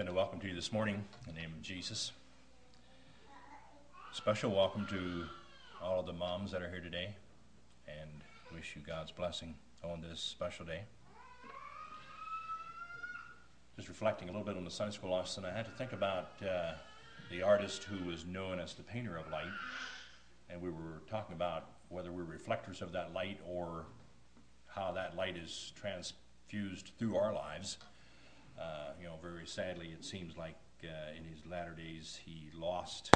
extend a welcome to you this morning in the name of Jesus. Special welcome to all of the moms that are here today and wish you God's blessing on this special day. Just reflecting a little bit on the Sunday school lesson, I had to think about uh, the artist who was known as the painter of light. And we were talking about whether we're reflectors of that light or how that light is transfused through our lives. Uh, you know, very sadly, it seems like uh, in his latter days he lost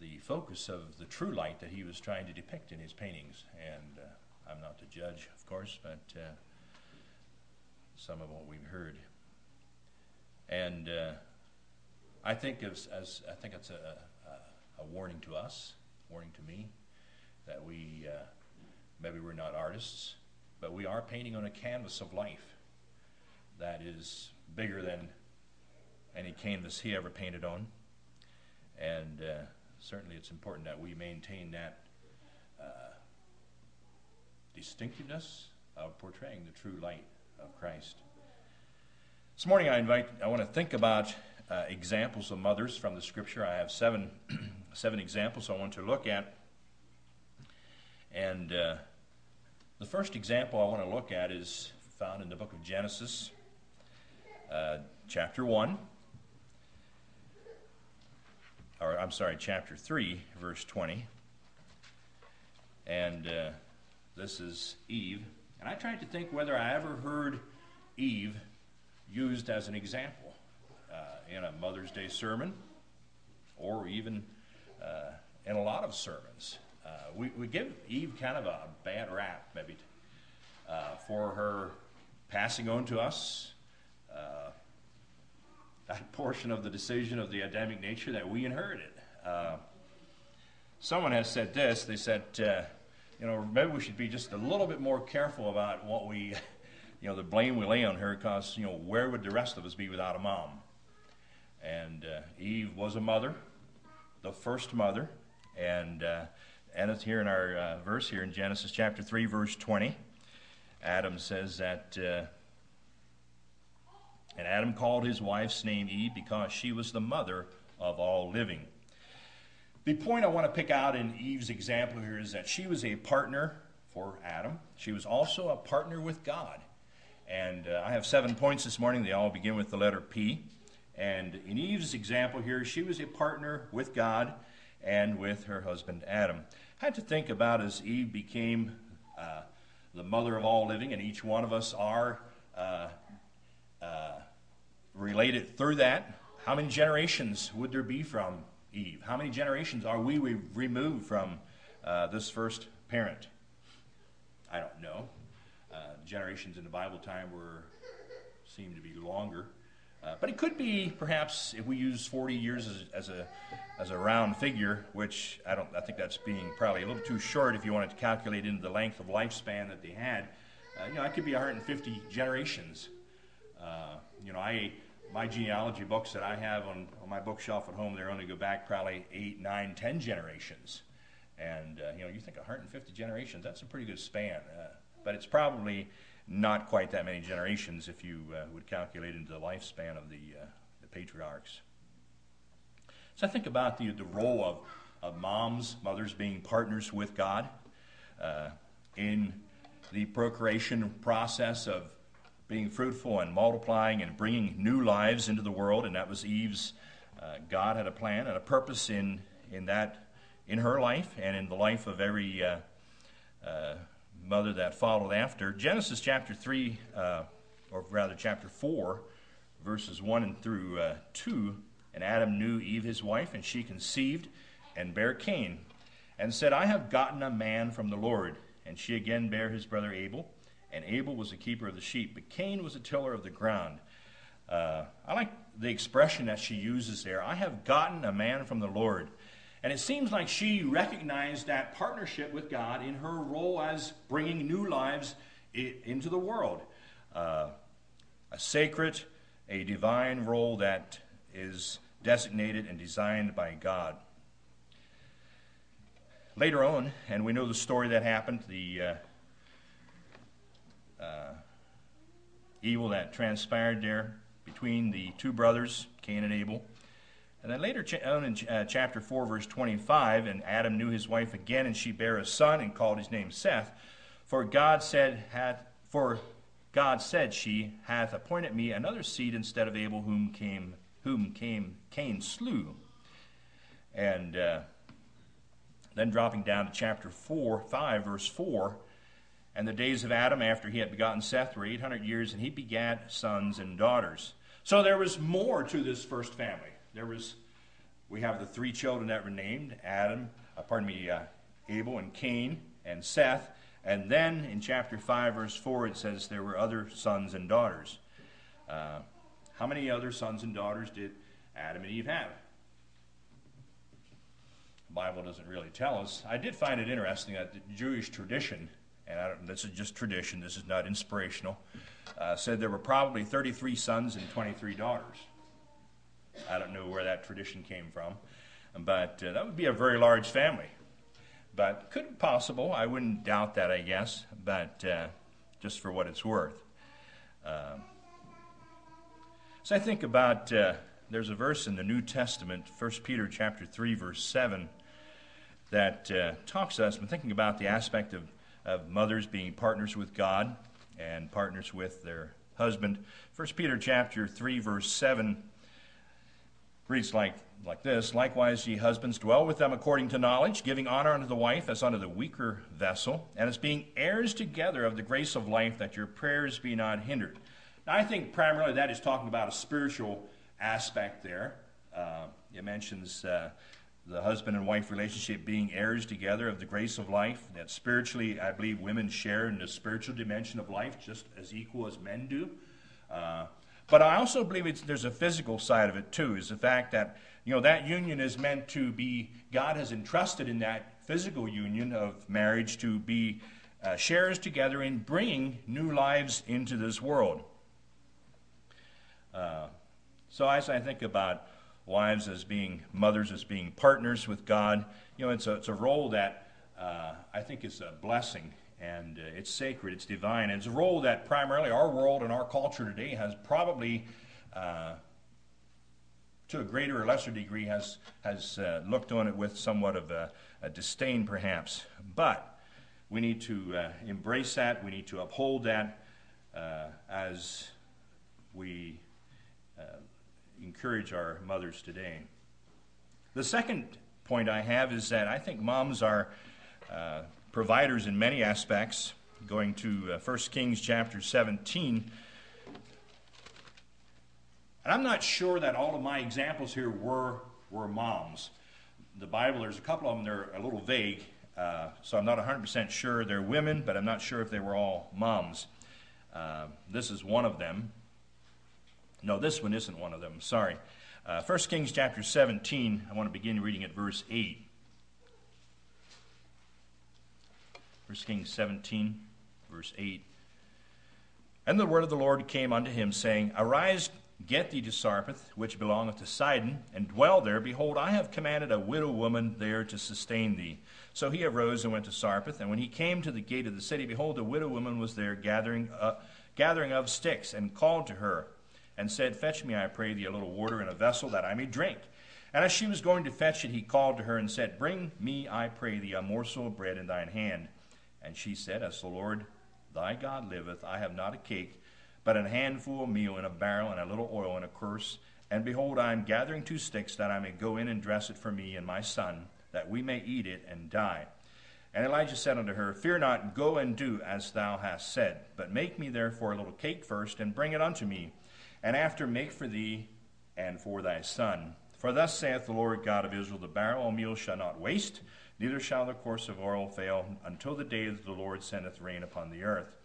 the focus of the true light that he was trying to depict in his paintings. And uh, I'm not to judge, of course, but uh, some of what we've heard. And uh, I think as, as, I think it's a, a, a, warning to us, warning to me, that we uh, maybe we're not artists, but we are painting on a canvas of life that is bigger than any canvas he ever painted on. And uh, certainly it's important that we maintain that uh, distinctiveness of portraying the true light of Christ. This morning I invite, I want to think about uh, examples of mothers from the scripture. I have seven, seven examples I want to look at. And uh, the first example I want to look at is found in the book of Genesis, uh, chapter 1, or I'm sorry, chapter 3, verse 20. And uh, this is Eve. And I tried to think whether I ever heard Eve used as an example uh, in a Mother's Day sermon or even uh, in a lot of sermons. Uh, we, we give Eve kind of a bad rap, maybe, uh, for her passing on to us uh, that portion of the decision of the Adamic nature that we inherited. Uh, someone has said this. They said, uh, you know, maybe we should be just a little bit more careful about what we, you know, the blame we lay on her, because you know, where would the rest of us be without a mom? And uh, Eve was a mother, the first mother, and uh, and it's here in our verse here in Genesis chapter three, verse twenty. Adam says that and Adam called his wife's name Eve because she was the mother of all living. The point I want to pick out in Eve's example here is that she was a partner for Adam. She was also a partner with God. And uh, I have seven points this morning. They all begin with the letter P. And in Eve's example here, she was a partner with God and with her husband Adam. I had to think about as Eve became uh, the mother of all living, and each one of us are uh, uh related through that, how many generations would there be from Eve? How many generations are we removed from uh, this first parent? I don't know. Uh, generations in the Bible time were seem to be longer, uh, but it could be perhaps if we use 40 years as, as, a as a round figure, which I don't. I think that's being probably a little too short if you wanted to calculate into the length of lifespan that they had. Uh, you know, it could be 150 generations. Uh, you know, I my genealogy books that I have on, on my bookshelf at home, they only go back probably eight, nine, ten generations. And, uh, you know, you think 150 generations, that's a pretty good span. Uh, but it's probably not quite that many generations if you uh, would calculate into the lifespan of the, uh, the patriarchs. So I think about the, the role of, of moms, mothers being partners with God uh, in the procreation process of being fruitful and multiplying and bringing new lives into the world. And that was Eve's. Uh, God had a plan and a purpose in in that in her life and in the life of every uh, uh, mother that followed after. Genesis chapter three, uh, or rather chapter four, verses one and through uh, two. And Adam knew Eve his wife, and she conceived and bare Cain, and said, I have gotten a man from the Lord. And she again bare his brother Abel and Abel was a keeper of the sheep, but Cain was a tiller of the ground. Uh, I like the expression that she uses there I have gotten a man from the Lord. And it seems like she recognized that partnership with God in her role as bringing new lives into the world. Uh, a sacred, a divine role that is designated and designed by God. Later on, and we know the story that happened, the uh, uh, evil that transpired there between the two brothers, Cain and Abel. And then later on in uh, chapter 4, verse 25, and Adam knew his wife again, and she bare a son and called his name Seth. For God said, hath, for God said, she hath appointed me another seed instead of Abel, whom came, whom came Cain slew. And uh, then dropping down to chapter 4, 5, verse 4, and the days of Adam after he had begotten Seth were 800 years, and he begat sons and daughters. So there was more to this first family. There was, we have the three children that were named Adam, uh, pardon me, uh, Abel and Cain and Seth. And then in chapter 5, verse 4, it says there were other sons and daughters. Uh, how many other sons and daughters did Adam and Eve have? The Bible doesn't really tell us. I did find it interesting that the Jewish tradition and this is just tradition, this is not inspirational, uh, said there were probably 33 sons and 23 daughters. I don't know where that tradition came from, but uh, that would be a very large family. But could be possible. I wouldn't doubt that, I guess, but uh, just for what it's worth. Um, so I think about uh, there's a verse in the New Testament, 1 Peter chapter 3, verse 7, that uh, talks to us. I'm thinking about the aspect of of mothers being partners with God and partners with their husband. 1 Peter chapter 3 verse 7 reads like, like this, Likewise ye husbands dwell with them according to knowledge, giving honor unto the wife as unto the weaker vessel, and as being heirs together of the grace of life, that your prayers be not hindered. Now I think primarily that is talking about a spiritual aspect there. Uh, it mentions uh, the husband and wife relationship being heirs together of the grace of life. That spiritually, I believe women share in the spiritual dimension of life just as equal as men do. Uh, but I also believe there's a physical side of it too, is the fact that you know that union is meant to be. God has entrusted in that physical union of marriage to be uh, shares together in bringing new lives into this world. Uh, so as I think about wives as being mothers, as being partners with God. You know, it's a, it's a role that uh, I think is a blessing and uh, it's sacred, it's divine. And it's a role that primarily our world and our culture today has probably, uh, to a greater or lesser degree, has, has uh, looked on it with somewhat of a, a disdain, perhaps. But we need to uh, embrace that, we need to uphold that uh, as we encourage our mothers today. The second point I have is that I think moms are uh, providers in many aspects. Going to uh, 1 Kings chapter 17. And I'm not sure that all of my examples here were, were moms. The Bible, there's a couple of them, they're a little vague, uh, so I'm not 100% sure they're women, but I'm not sure if they were all moms. Uh, this is one of them. No, this one isn't one of them. Sorry. Uh, 1 Kings chapter 17, I want to begin reading at verse 8. 1 Kings 17, verse 8. And the word of the Lord came unto him, saying, Arise, get thee to Zarephath, which belongeth to Sidon, and dwell there. Behold, I have commanded a widow woman there to sustain thee. So he arose and went to Zarephath. And when he came to the gate of the city, behold, a widow woman was there gathering, uh, gathering of sticks, and called to her and said, Fetch me, I pray thee, a little water in a vessel that I may drink. And as she was going to fetch it, he called to her and said, Bring me, I pray thee, a morsel of bread in thine hand. And she said, As the Lord thy God liveth, I have not a cake, but a handful of meal in a barrel, and a little oil in a cruse. And behold, I am gathering two sticks, that I may go in and dress it for me and my son, that we may eat it and die. And Elijah said unto her, Fear not, go and do as thou hast said, but make me therefore a little cake first, and bring it unto me and after make for thee and for thy son. For thus saith the Lord God of Israel, the barrel of meal shall not waste, neither shall the cruse of oil fail, until the day that the Lord sendeth rain upon the earth.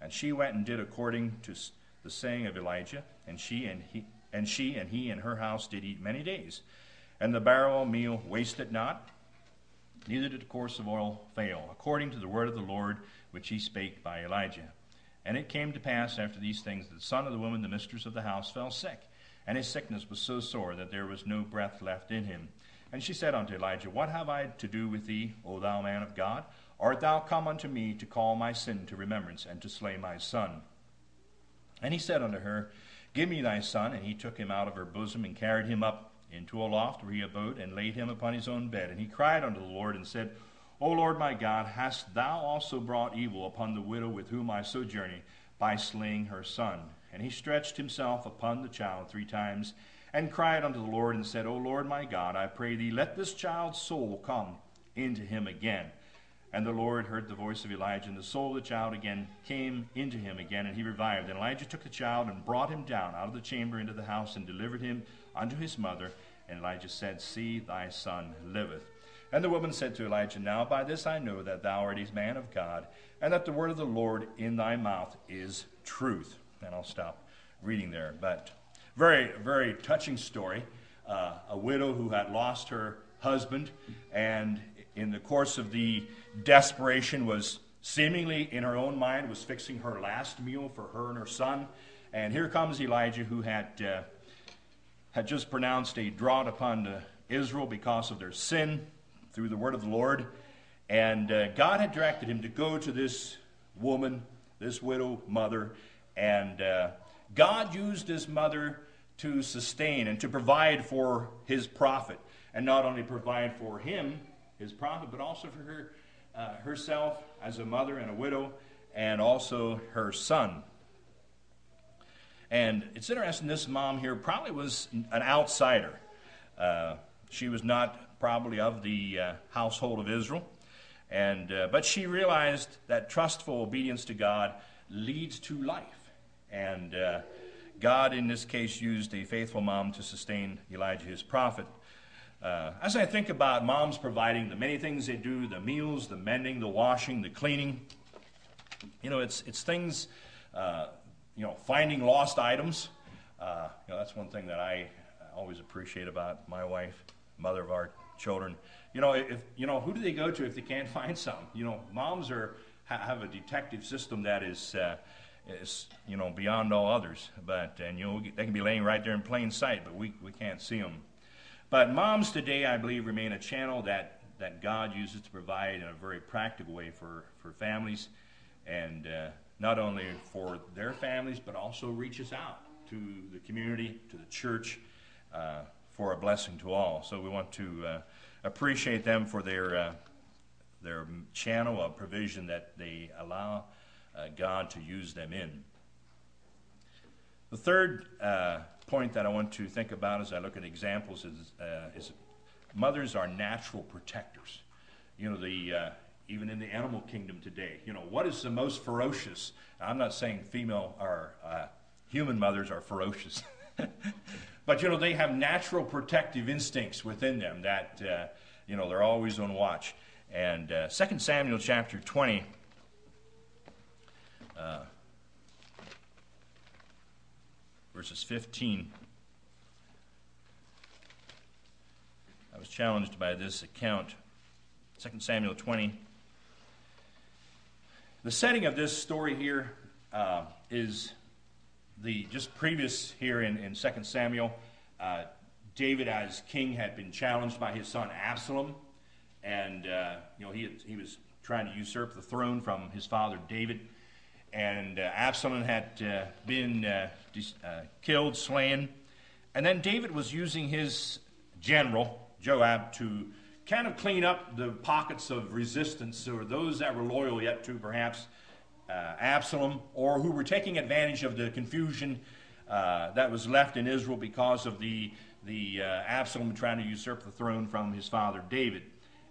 And she went and did according to the saying of Elijah, and she and he and she and he and her house did eat many days. And the barrel of meal wasted not, neither did the cruse of oil fail, according to the word of the Lord which he spake by Elijah. And it came to pass after these things that the son of the woman, the mistress of the house, fell sick. And his sickness was so sore that there was no breath left in him. And she said unto Elijah, What have I to do with thee, O thou man of God? Art thou come unto me to call my sin to remembrance and to slay my son? And he said unto her, Give me thy son. And he took him out of her bosom and carried him up into a loft where he abode and laid him upon his own bed. And he cried unto the Lord and said, O Lord my God, hast thou also brought evil upon the widow with whom I sojourned by slaying her son? And he stretched himself upon the child three times and cried unto the Lord and said, O Lord my God, I pray thee, let this child's soul come into him again. And the Lord heard the voice of Elijah, and the soul of the child again came into him again, and he revived. And Elijah took the child and brought him down out of the chamber into the house and delivered him unto his mother. And Elijah said, See, thy son liveth. And the woman said to Elijah, Now by this I know that thou art a man of God, and that the word of the Lord in thy mouth is truth. And I'll stop reading there. But very, very touching story. Uh, a widow who had lost her husband, and in the course of the desperation was seemingly in her own mind was fixing her last meal for her and her son. And here comes Elijah, who had uh, had just pronounced a drought upon Israel because of their sin through the word of the Lord. And uh, God had directed him to go to this woman, this widow mother, and uh, God used his mother to sustain and to provide for his prophet. And not only provide for him, his prophet, but also for her, uh, herself as a mother and a widow, and also her son. And it's interesting, this mom here probably was an outsider. Uh, she was not probably of the uh, household of Israel. And, uh, but she realized that trustful obedience to God leads to life. And uh, God, in this case, used a faithful mom to sustain Elijah, his prophet. Uh, as I think about moms providing the many things they do the meals, the mending, the washing, the cleaning you know, it's, it's things, uh, you know, finding lost items. Uh, you know, that's one thing that I always appreciate about my wife, mother of our children. You know, if you know, who do they go to if they can't find some? You know, moms are have a detective system that is uh, is you know beyond all others. But and you know they can be laying right there in plain sight, but we we can't see them. But moms today, I believe, remain a channel that, that God uses to provide in a very practical way for, for families, and uh, not only for their families, but also reaches out to the community, to the church, uh, for a blessing to all. So we want to uh, appreciate them for their, uh, their channel of provision that they allow uh, God to use them in. The third uh, point that I want to think about as I look at examples is, uh, is mothers are natural protectors. You know, the, uh, even in the animal kingdom today, you know, what is the most ferocious? I'm not saying female or uh, human mothers are ferocious, but, you know, they have natural protective instincts within them that, uh, you know, they're always on watch. And uh, 2 Samuel chapter 20. Uh, verses 15. I was challenged by this account. 2 Samuel 20. The setting of this story here uh, is the just previous here in, in 2 Samuel. Uh, David, as king, had been challenged by his son Absalom, and uh, you know he, he was trying to usurp the throne from his father David and uh, Absalom had uh, been uh, uh, killed, slain. And then David was using his general, Joab, to kind of clean up the pockets of resistance or those that were loyal yet to perhaps Absalom or who were taking advantage of the confusion uh, that was left in Israel because of the, the Absalom trying to usurp the throne from his father David.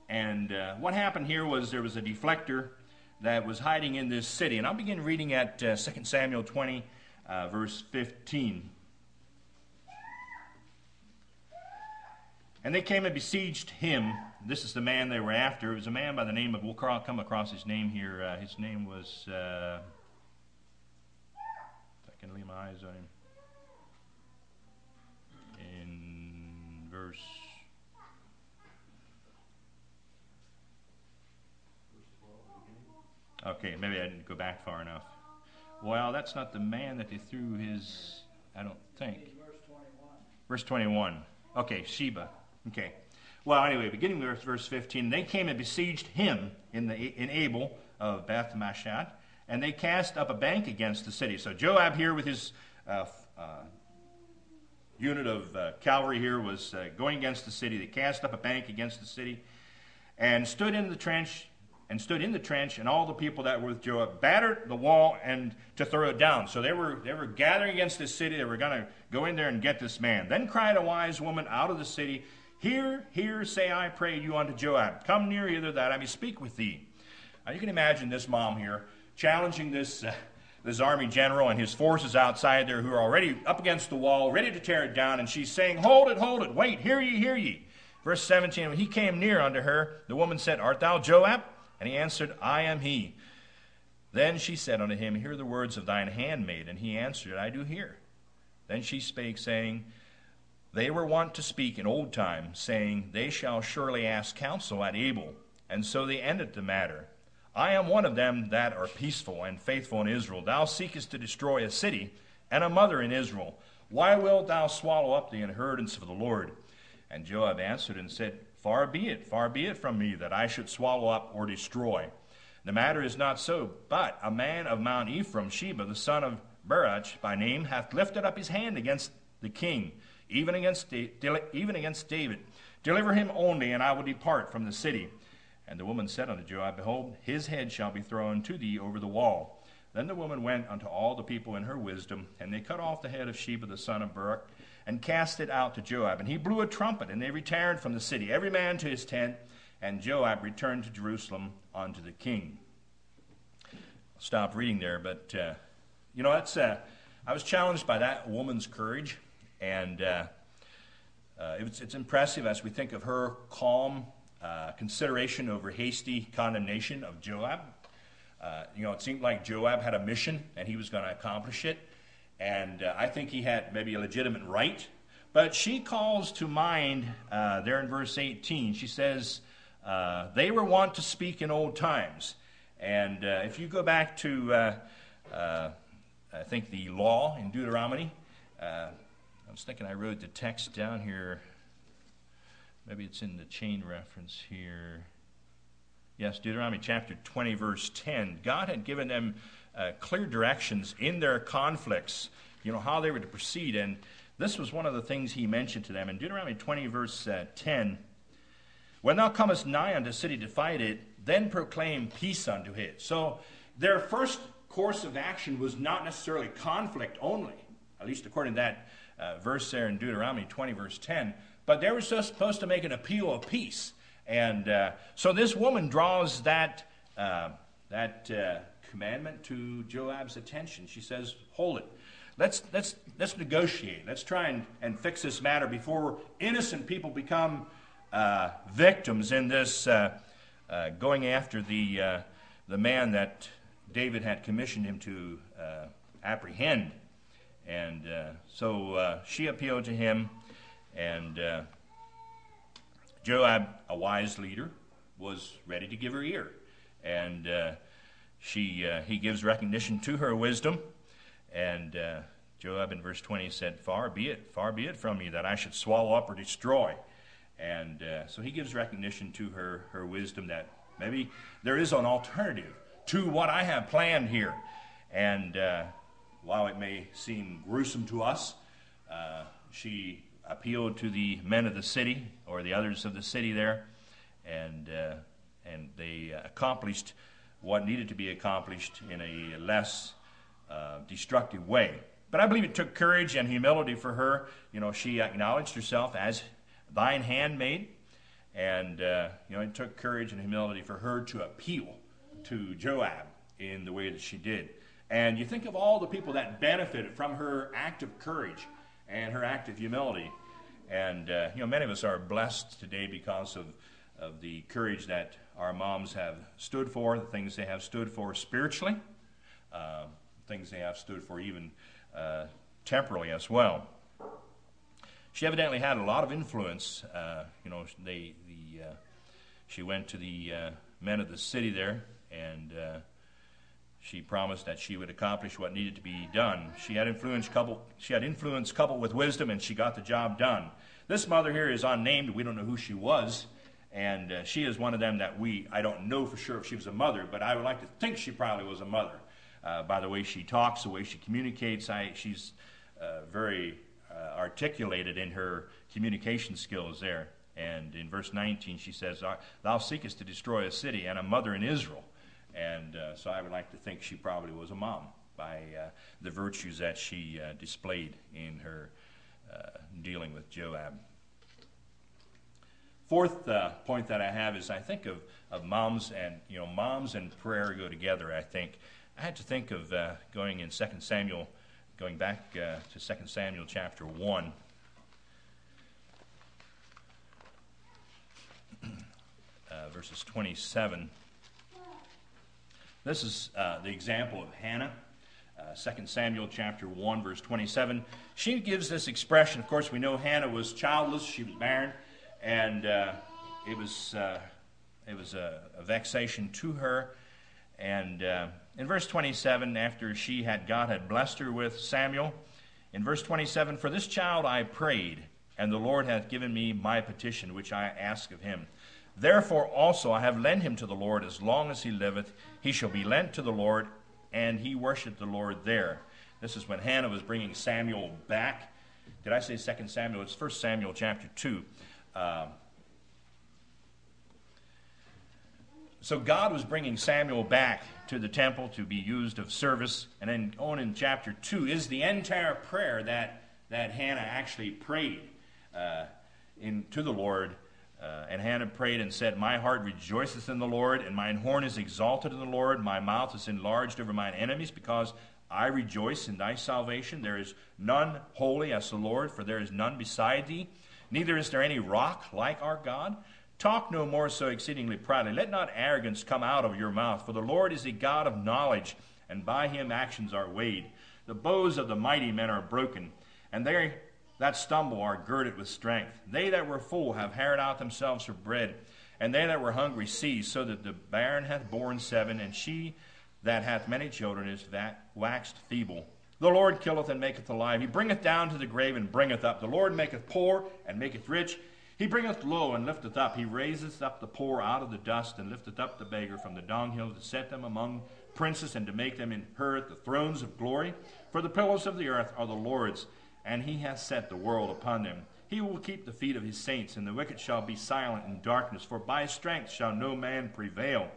And what happened here was there was a deflector that was hiding in this city. And I'll begin reading at uh, 2 Samuel 20, uh, verse 15. And they came and besieged him. This is the man they were after. It was a man by the name of, we'll come across his name here. Uh, his name was, uh, I can lay my eyes on him. In verse Okay, maybe I didn't go back far enough. Well, that's not the man that they threw his, I don't think. Verse 21. Verse 21. Okay, Sheba. Okay. Well, anyway, beginning with verse 15, they came and besieged him in, the, in Abel of Beth Mashat, and they cast up a bank against the city. So Joab here with his uh, uh, unit of uh, cavalry here was uh, going against the city. They cast up a bank against the city and stood in the trench and stood in the trench, and all the people that were with Joab battered the wall and to throw it down. So they were they were gathering against this city. They were going to go in there and get this man. Then cried a wise woman out of the city, "Hear, hear, say I pray you unto Joab, come near hither that I may speak with thee." Now you can imagine this mom here challenging this. Uh, this army general and his forces outside there who are already up against the wall, ready to tear it down, and she's saying, Hold it, hold it, wait, hear ye, hear ye. Verse 17, when he came near unto her, the woman said, Art thou Joab? And he answered, I am he. Then she said unto him, Hear the words of thine handmaid. And he answered, I do hear. Then she spake, saying, They were wont to speak in old time, saying, They shall surely ask counsel at Abel. And so they ended the matter. I am one of them that are peaceful and faithful in Israel. Thou seekest to destroy a city and a mother in Israel. Why wilt thou swallow up the inheritance of the Lord? And Joab answered and said, Far be it, far be it from me that I should swallow up or destroy. The matter is not so, but a man of Mount Ephraim, Sheba, the son of Beruch by name, hath lifted up his hand against the king, even against, even against David. Deliver him only, and I will depart from the city. And the woman said unto Joab, Behold, his head shall be thrown to thee over the wall. Then the woman went unto all the people in her wisdom, and they cut off the head of Sheba the son of Beruch, and cast it out to Joab. And he blew a trumpet, and they retired from the city, every man to his tent, and Joab returned to Jerusalem unto the king. I'll stop reading there, but uh, you know, that's, uh, I was challenged by that woman's courage, and uh, uh it's, it's, impressive as we think of her calm uh, consideration over hasty condemnation of Joab. Uh, you know, it seemed like Joab had a mission and he was going to accomplish it. And uh, I think he had maybe a legitimate right. But she calls to mind uh, there in verse 18, she says, uh, They were wont to speak in old times. And uh, if you go back to, uh, uh, I think, the law in Deuteronomy, I was thinking I wrote the text down here. Maybe it's in the chain reference here. Yes, Deuteronomy chapter 20, verse 10. God had given them uh, clear directions in their conflicts, you know, how they were to proceed. And this was one of the things he mentioned to them. In Deuteronomy 20, verse uh, 10, when thou comest nigh unto a city to fight it, then proclaim peace unto it. So their first course of action was not necessarily conflict only, at least according to that uh, verse there in Deuteronomy 20, verse 10, but they were supposed to make an appeal of peace. And uh, so this woman draws that, uh, that uh, commandment to Joab's attention. She says, Hold it. Let's, let's, let's negotiate. Let's try and, and fix this matter before innocent people become uh, victims in this uh, going after the, the man that David had commissioned him to apprehend. And uh, so she appealed to him, and Joab, a wise leader, was ready to give her ear. And she, uh, he gives recognition to her wisdom. And uh, Joab in verse 20 said, Far be it, far be it from me that I should swallow up or destroy. And uh, so he gives recognition to her, her wisdom that maybe there is an alternative to what I have planned here. And uh, while it may seem gruesome to us, uh, she appealed to the men of the city or the others of the city there, and, uh, and they accomplished what needed to be accomplished in a less uh, destructive way. But I believe it took courage and humility for her. You know, she acknowledged herself as thine handmaid, and uh, you know, it took courage and humility for her to appeal to Joab in the way that she did. And you think of all the people that benefited from her act of courage and her act of humility. And uh, you know, many of us are blessed today because of, of the courage that our moms have stood for, the things they have stood for spiritually, uh, things they have stood for even uh, temporally as well. She evidently had a lot of influence. Uh, you know, they, the, uh, she went to the uh, men of the city there and she promised that she would accomplish what needed to be done. She had influence coupled, she had influence coupled with wisdom, and she got the job done. This mother here is unnamed. We don't know who she was. And uh, she is one of them that we, I don't know for sure if she was a mother, but I would like to think she probably was a mother. Uh, by the way she talks, the way she communicates, I, she's uh, very uh, articulated in her communication skills there. And in verse 19, she says, Thou seekest to destroy a city and a mother in Israel. And uh, so I would like to think she probably was a mom by uh, the virtues that she uh, displayed in her uh, dealing with Joab. Fourth uh, point that I have is I think of, of moms and, you know, moms and prayer go together, I think. I had to think of uh, going in 2 Samuel, going back to 2 Samuel chapter 1. Uh, verses 27. This is uh, the example of Hannah. Uh, 2 Samuel chapter 1, verse 27. She gives this expression. Of course, we know Hannah was childless, she was barren, and uh, it was, uh, it was a, a, vexation to her. And uh, in verse 27, after she had, God had blessed her with Samuel, in verse 27, For this child I prayed, and the Lord hath given me my petition, which I ask of him. Therefore also I have lent him to the Lord as long as he liveth. He shall be lent to the Lord, and he worshiped the Lord there. This is when Hannah was bringing Samuel back. Did I say 2 Samuel? It's 1 Samuel chapter 2. Uh, so God was bringing Samuel back to the temple to be used of service. And then on in chapter 2 is the entire prayer that, that Hannah actually prayed uh, in, to the Lord uh, and Hannah prayed and said, My heart rejoiceth in the Lord, and mine horn is exalted in the Lord. My mouth is enlarged over mine enemies, because I rejoice in thy salvation. There is none holy as the Lord, for there is none beside thee. Neither is there any rock like our God. Talk no more so exceedingly proudly. Let not arrogance come out of your mouth, for the Lord is a God of knowledge, and by him actions are weighed. The bows of the mighty men are broken, and they that stumble are girded with strength. They that were full have hired out themselves for bread, and they that were hungry cease, so that the barren hath borne seven, and she that hath many children is that waxed feeble. The Lord killeth and maketh alive. He bringeth down to the grave and bringeth up. The Lord maketh poor and maketh rich. He bringeth low and lifteth up. He raiseth up the poor out of the dust and lifteth up the beggar from the dunghill to set them among princes and to make them inherit the thrones of glory. For the pillars of the earth are the Lord's and he hath set the world upon them. He will keep the feet of his saints, and the wicked shall be silent in darkness, for by strength shall no man prevail.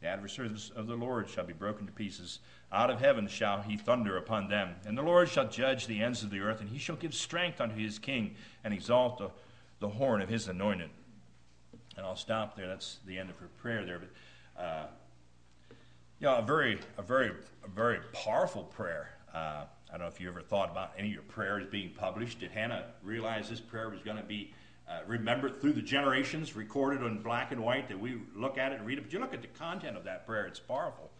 The adversaries of the Lord shall be broken to pieces. Out of heaven shall he thunder upon them. And the Lord shall judge the ends of the earth, and he shall give strength unto his king, and exalt the, the horn of his anointed. And I'll stop there. That's the end of her prayer there. But, uh, you know, a very, a very, a very powerful prayer. Uh, I don't know if you ever thought about any of your prayers being published. Did Hannah realize this prayer was going to be uh, remembered through the generations, recorded in black and white, that we look at it and read it? But you look at the content of that prayer, it's powerful.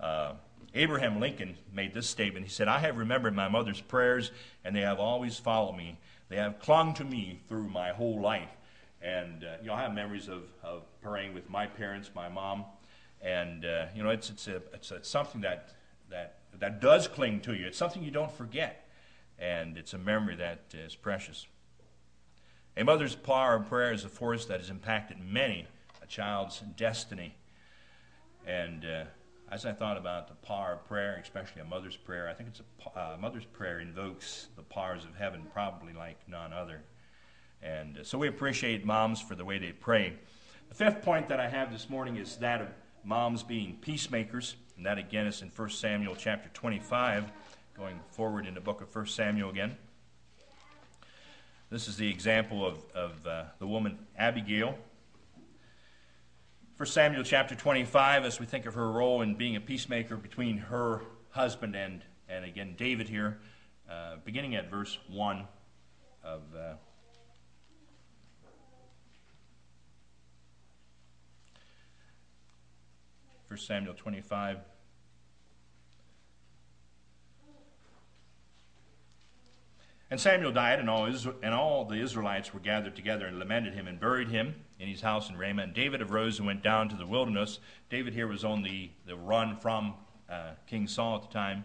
Uh, Abraham Lincoln made this statement. He said, I have remembered my mother's prayers, and they have always followed me. They have clung to me through my whole life. And, uh, you know, I have memories of, of praying with my parents, my mom. And, uh, you know, it's, it's, a, it's, it's something that, that that does cling to you. It's something you don't forget, and it's a memory that is precious. A mother's power of prayer is a force that has impacted many a child's destiny. And uh, as I thought about the power of prayer, especially a mother's prayer, I think it's a uh, mother's prayer invokes the powers of heaven probably like none other. And uh, so we appreciate moms for the way they pray. The fifth point that I have this morning is that of moms being peacemakers. And that again is in 1 Samuel chapter 25, going forward in the book of 1 Samuel again. This is the example of, of uh, the woman Abigail. 1 Samuel chapter 25, as we think of her role in being a peacemaker between her husband and, and again David here, uh, beginning at verse 1 of. Uh, 1 Samuel 25. And Samuel died, and all, Israel, and all the Israelites were gathered together and lamented him and buried him in his house in Ramah. And David arose and went down to the wilderness. David here was on the, the run from uh, King Saul at the time.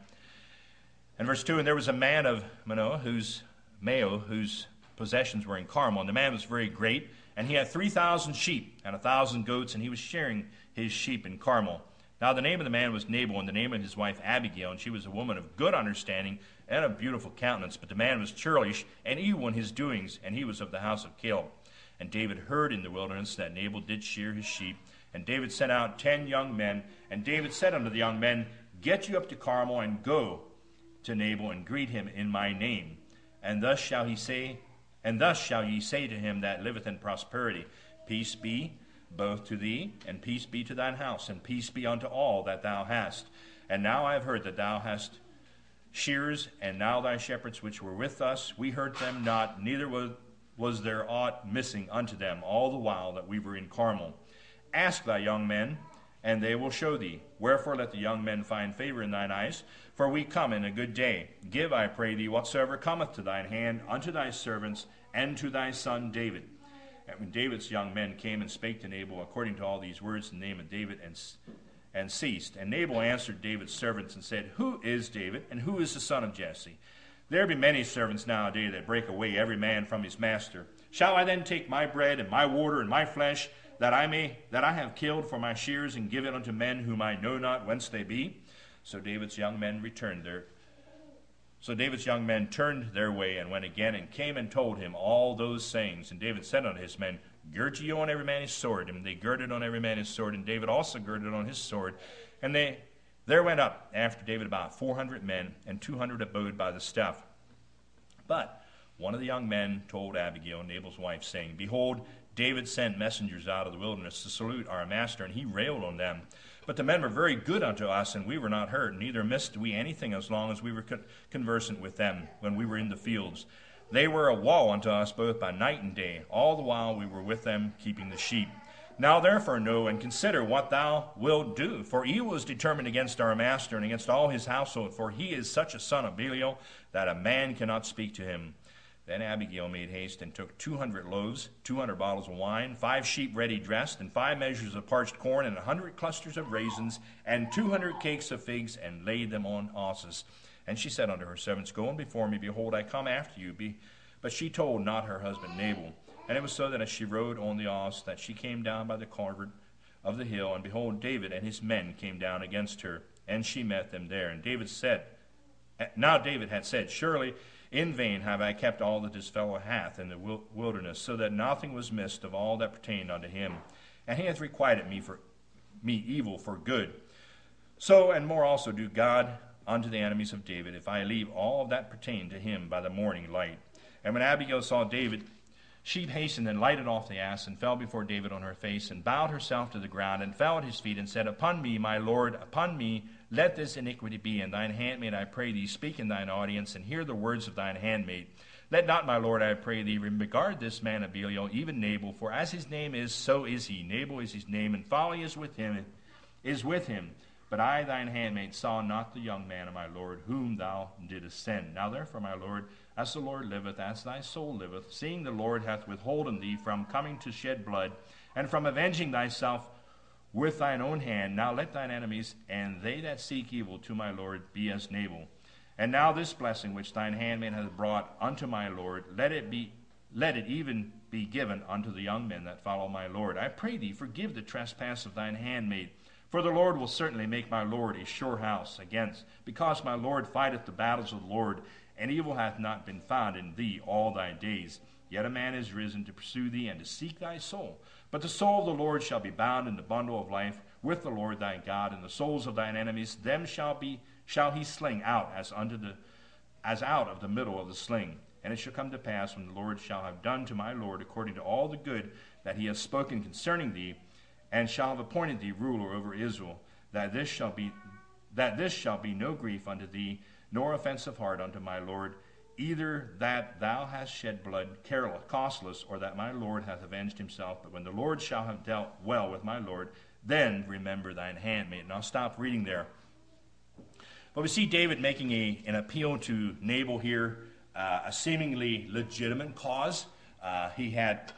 And verse 2 And there was a man of Manoah, whose Mayo, whose possessions were in Carmel. And the man was very great, and he had 3,000 sheep and a 1,000 goats, and he was sharing his sheep in Carmel. Now the name of the man was Nabal, and the name of his wife Abigail, and she was a woman of good understanding and of beautiful countenance. But the man was churlish and evil in his doings, and he was of the house of Caleb. And David heard in the wilderness that Nabal did shear his sheep. And David sent out ten young men. And David said unto the young men, Get you up to Carmel, and go to Nabal, and greet him in my name. And thus shall he say, and thus shall ye say to him that liveth in prosperity, Peace be both to thee, and peace be to thine house, and peace be unto all that thou hast. And now I have heard that thou hast shears, and now thy shepherds which were with us, we heard them not, neither was, was there aught missing unto them all the while that we were in Carmel. Ask thy young men, and they will show thee. Wherefore let the young men find favor in thine eyes, for we come in a good day. Give, I pray thee, whatsoever cometh to thine hand unto thy servants and to thy son David. And when David's young men came and spake to Nabal according to all these words in the name of David, and, and ceased. And Nabal answered David's servants and said, Who is David, and who is the son of Jesse? There be many servants nowadays that break away every man from his master. Shall I then take my bread and my water and my flesh that I may that I have killed for my shears and give it unto men whom I know not whence they be? So David's young men returned there. So David's young men turned their way and went again and came and told him all those sayings. And David said unto his men, Gird ye on every man his sword. And they girded on every man his sword, and David also girded on his sword. And they there went up after David about four hundred men, and two hundred abode by the stuff. But one of the young men told Abigail, Nabal's wife, saying, Behold, David sent messengers out of the wilderness to salute our master, and he railed on them. But the men were very good unto us, and we were not hurt, neither missed we anything as long as we were conversant with them when we were in the fields. They were a wall unto us both by night and day, all the while we were with them keeping the sheep. Now therefore know and consider what thou wilt do, for evil is determined against our master and against all his household, for he is such a son of Belial that a man cannot speak to him. Then Abigail made haste and took two hundred loaves, two hundred bottles of wine, five sheep ready dressed, and five measures of parched corn, and a hundred clusters of raisins, and two hundred cakes of figs, and laid them on asses. And she said unto her servants, Go on before me, behold, I come after you. But she told not her husband Nabal. And it was so that as she rode on the ass, that she came down by the covert of the hill, and behold, David and his men came down against her, and she met them there. And David said, Now David had said, Surely in vain have I kept all that this fellow hath in the wilderness, so that nothing was missed of all that pertained unto him. And he hath requited me for me evil for good. So and more also do God unto the enemies of David, if I leave all that pertained to him by the morning light. And when Abigail saw David, she hastened and lighted off the ass, and fell before David on her face, and bowed herself to the ground, and fell at his feet, and said, Upon me, my Lord, upon me, let this iniquity be. And thine handmaid, I pray thee, speak in thine audience, and hear the words of thine handmaid. Let not, my Lord, I pray thee, regard this man of Belial, even Nabal, for as his name is, so is he. Nabal is his name, and folly is with him, is with him. But I, thine handmaid, saw not the young man of my Lord, whom thou didst send. Now therefore, my Lord, as the Lord liveth, as thy soul liveth, seeing the Lord hath withholden thee from coming to shed blood, and from avenging thyself with thine own hand. Now let thine enemies and they that seek evil to my Lord be as Nabal. And now this blessing which thine handmaid hath brought unto my Lord, let it be let it even be given unto the young men that follow my Lord. I pray thee, forgive the trespass of thine handmaid. For the Lord will certainly make my Lord a sure house against, because my Lord fighteth the battles of the Lord, and evil hath not been found in thee all thy days. Yet a man is risen to pursue thee and to seek thy soul. But the soul of the Lord shall be bound in the bundle of life with the Lord thy God, and the souls of thine enemies them shall be shall he sling out as the as out of the middle of the sling. And it shall come to pass when the Lord shall have done to my Lord according to all the good that he has spoken concerning thee, and shall have appointed thee ruler over Israel, that this shall be that this shall be no grief unto thee, nor offense of heart unto my Lord, either that thou hast shed blood careless, costless, or that my Lord hath avenged himself. But when the Lord shall have dealt well with my Lord, then remember thine handmaid. And I'll stop reading there. But we see David making a, an appeal to Nabal here, uh, a seemingly legitimate cause. Uh, he had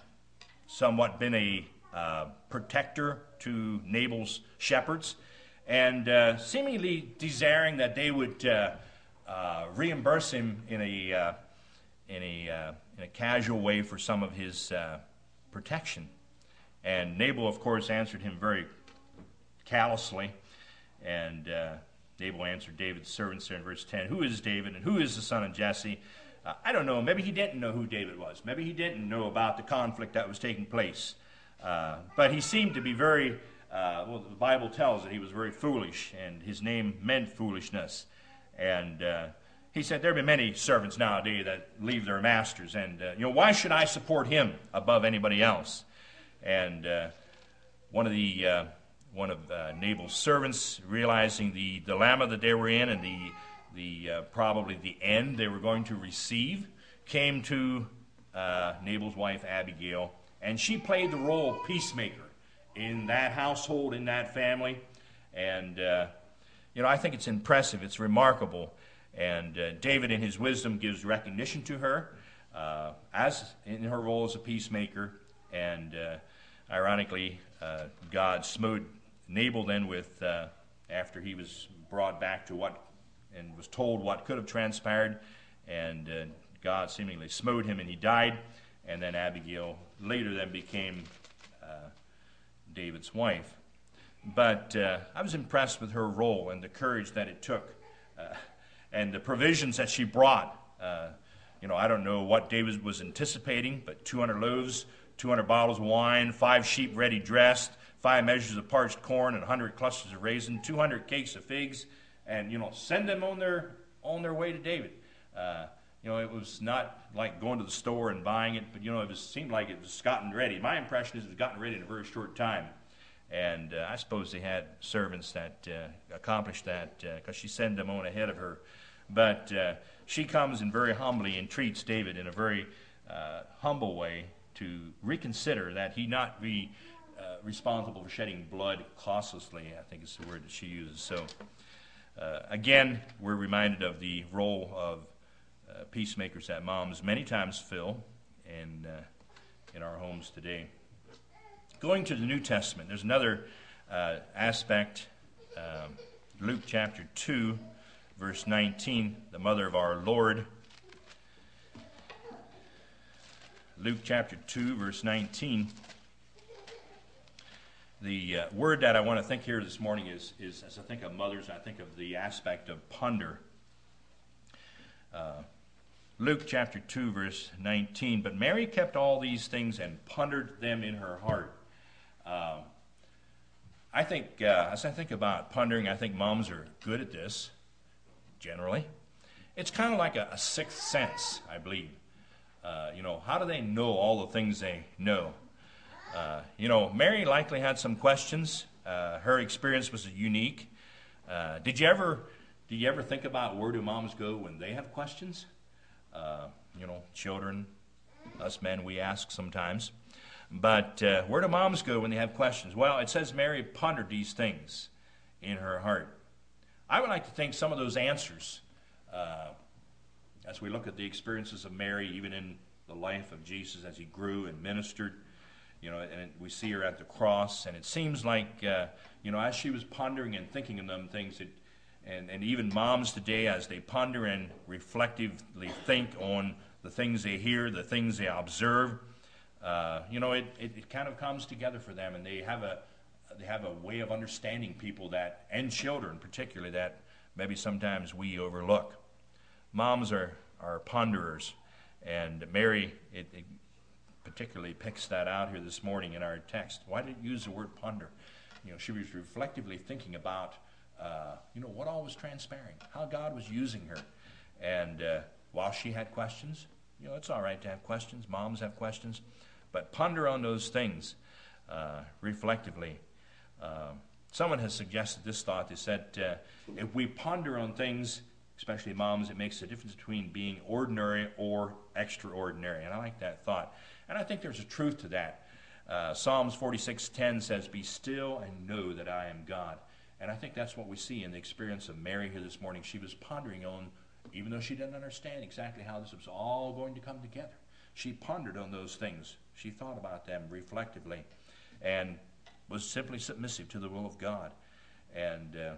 somewhat been a uh, protector to Nabal's shepherds, and uh, seemingly desiring that they would uh, reimburse him in a, uh, in, a, uh, in a casual way for some of his uh, protection. And Nabal, of course, answered him very callously And uh, Nabal answered David's servants there in verse 10 Who is David and who is the son of Jesse? I don't know. Maybe he didn't know who David was. Maybe he didn't know about the conflict that was taking place. But he seemed to be very, uh, well, the Bible tells that he was very foolish, and his name meant foolishness. And uh, he said, There be many servants nowadays that leave their masters, and, uh, you know, why should I support him above anybody else? And uh, one of the one of Nabal's servants, realizing the dilemma that they were in and the the uh, probably the end they were going to receive, came to uh, Nabal's wife Abigail, and she played the role of peacemaker in that household, in that family, and uh, you know I think it's impressive, it's remarkable, and uh, David in his wisdom gives recognition to her uh, as in her role as a peacemaker, and uh, ironically God smote Nabal then with after he was brought back to what and was told what could have transpired, and uh, God seemingly smote him and he died. And then Abigail later then became uh, David's wife. But uh, I was impressed with her role and the courage that it took uh, and the provisions that she brought. Uh, you know, I don't know what David was anticipating, but 200 loaves, 200 bottles of wine, five sheep ready dressed, five measures of parched corn, and 100 clusters of raisin, 200 cakes of figs and you know send them on their on their way to David. Uh, you know, it was not like going to the store and buying it, but you know, it was, seemed like it was gotten ready. My impression is it was gotten ready in a very short time, and uh, I suppose they had servants that uh, accomplished that because uh, she sent them on ahead of her. But uh, she comes and very humbly entreats David in a very uh, humble way to reconsider that he not be responsible for shedding blood costlessly. I think is the word that she uses. So. Again, we're reminded of the role of peacemakers that moms many times fill uh, in our homes today. Going to the New Testament, there's another uh, aspect. Um, Luke chapter 2, verse 19, the mother of our Lord. Luke chapter 2, verse 19 the uh, word that I want to think here this morning is, is, as I think of mothers, I think of the aspect of ponder. Uh, Luke chapter 2, verse 19. But Mary kept all these things and pondered them in her heart. Uh, I think, uh, as I think about pondering, I think moms are good at this, generally. It's kind of like a, a sixth sense, I believe. Uh, you know, how do they know all the things they know? Uh, you know, Mary likely had some questions. Uh, her experience was unique. Uh, did you ever, did you ever think about where do moms go when they have questions? Uh, you know, children, us men, we ask sometimes. But uh, where do moms go when they have questions? Well, it says Mary pondered these things in her heart. I would like to think some of those answers, as we look at the experiences of Mary, even in the life of Jesus as he grew and ministered you know, and we see her at the cross, and it seems like, uh, you know, as she was pondering and thinking of them things, it, and, and even moms today, as they ponder and reflectively think on the things they hear, the things they observe, uh, you know, it, it, it, kind of comes together for them, and they have a they have a way of understanding people that, and children particularly, that maybe sometimes we overlook. Moms are are ponderers, and Mary, it, it particularly picks that out here this morning in our text. Why did it use the word ponder? You know, she was reflectively thinking about, uh, you know, what all was transpiring, how God was using her. And uh, while she had questions, you know, it's all right to have questions. Moms have questions. But ponder on those things uh, reflectively. Um, someone has suggested this thought. They said, uh, if we ponder on things, especially moms, it makes a difference between being ordinary or extraordinary. And I like that thought. And I think there's a truth to that. Uh, Psalms 46:10 says, "Be still and know that I am God." And I think that's what we see in the experience of Mary here this morning. She was pondering on, even though she didn't understand exactly how this was all going to come together, she pondered on those things. She thought about them reflectively, and was simply submissive to the will of God. And uh,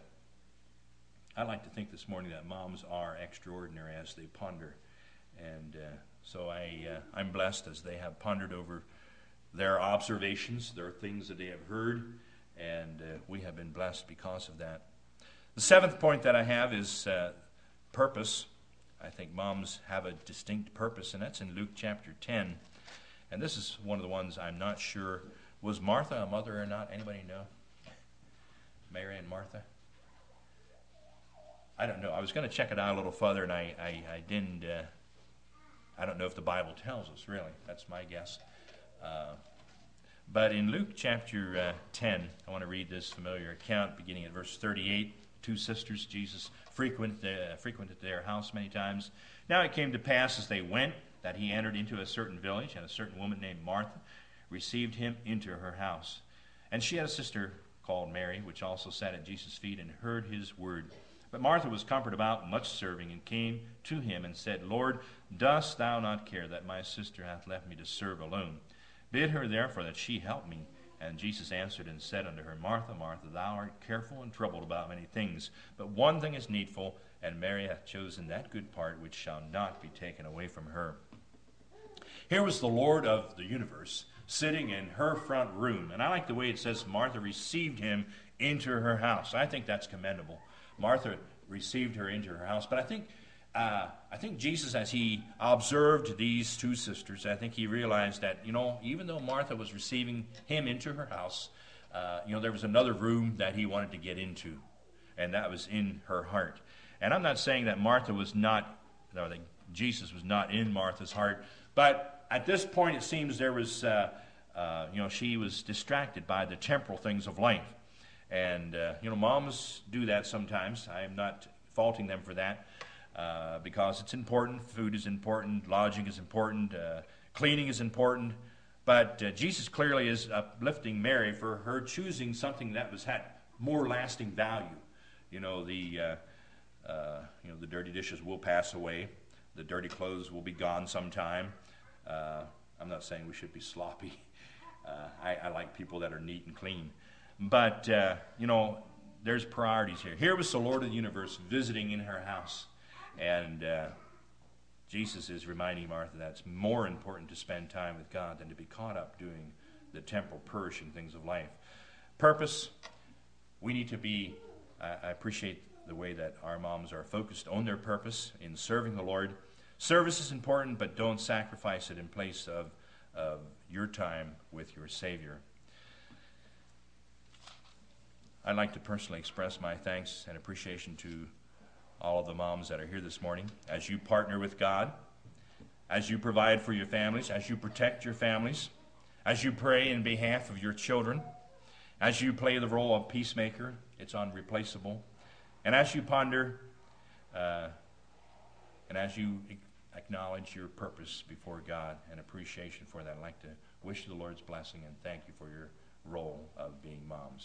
I like to think this morning that moms are extraordinary as they ponder, and uh, so I, uh, I'm blessed as they have pondered over their observations, their things that they have heard, and uh, we have been blessed because of that. The seventh point that I have is uh, purpose. I think moms have a distinct purpose, and that's in Luke chapter 10. And this is one of the ones I'm not sure. Was Martha a mother or not? Anybody know? Mary and Martha? I don't know. I was going to check it out a little further, and I, I, I didn't. Uh, I don't know if the Bible tells us, really. That's my guess. Uh, but in Luke chapter uh, 10, I want to read this familiar account beginning at verse 38. Two sisters, Jesus frequented, uh, frequented their house many times. Now it came to pass as they went that he entered into a certain village, and a certain woman named Martha received him into her house. And she had a sister called Mary, which also sat at Jesus' feet and heard his word. But Martha was comforted about much serving, and came to him and said, Lord, dost thou not care that my sister hath left me to serve alone? Bid her therefore that she help me. And Jesus answered and said unto her, Martha, Martha, thou art careful and troubled about many things, but one thing is needful, and Mary hath chosen that good part which shall not be taken away from her. Here was the Lord of the universe sitting in her front room. And I like the way it says Martha received him into her house. I think that's commendable. Martha received her into her house. But I think, uh, I think Jesus, as he observed these two sisters, I think he realized that, you know, even though Martha was receiving him into her house, uh, you know, there was another room that he wanted to get into, and that was in her heart. And I'm not saying that Martha was not, or that Jesus was not in Martha's heart, but at this point it seems there was, uh, uh you know, she was distracted by the temporal things of life. And, uh, you know, moms do that sometimes. I am not faulting them for that uh, because it's important. Food is important, lodging is important, uh, cleaning is important. But uh, Jesus clearly is uplifting Mary for her choosing something that was had more lasting value. You know, the, uh, uh, you know, the dirty dishes will pass away, the dirty clothes will be gone sometime. I'm not saying we should be sloppy. I, I like people that are neat and clean. But, uh, you know, there's priorities here. Here was the Lord of the universe visiting in her house. And uh, Jesus is reminding Martha that it's more important to spend time with God than to be caught up doing the temporal, perishing things of life. Purpose, we need to be, I, I appreciate the way that our moms are focused on their purpose in serving the Lord. Service is important, but don't sacrifice it in place of, of your time with your Savior. I'd like to personally express my thanks and appreciation to all of the moms that are here this morning as you partner with God, as you provide for your families, as you protect your families, as you pray in behalf of your children, as you play the role of peacemaker, it's unreplaceable, and as you ponder uh, and as you acknowledge your purpose before God and appreciation for that, I'd like to wish the Lord's blessing and thank you for your role of being moms.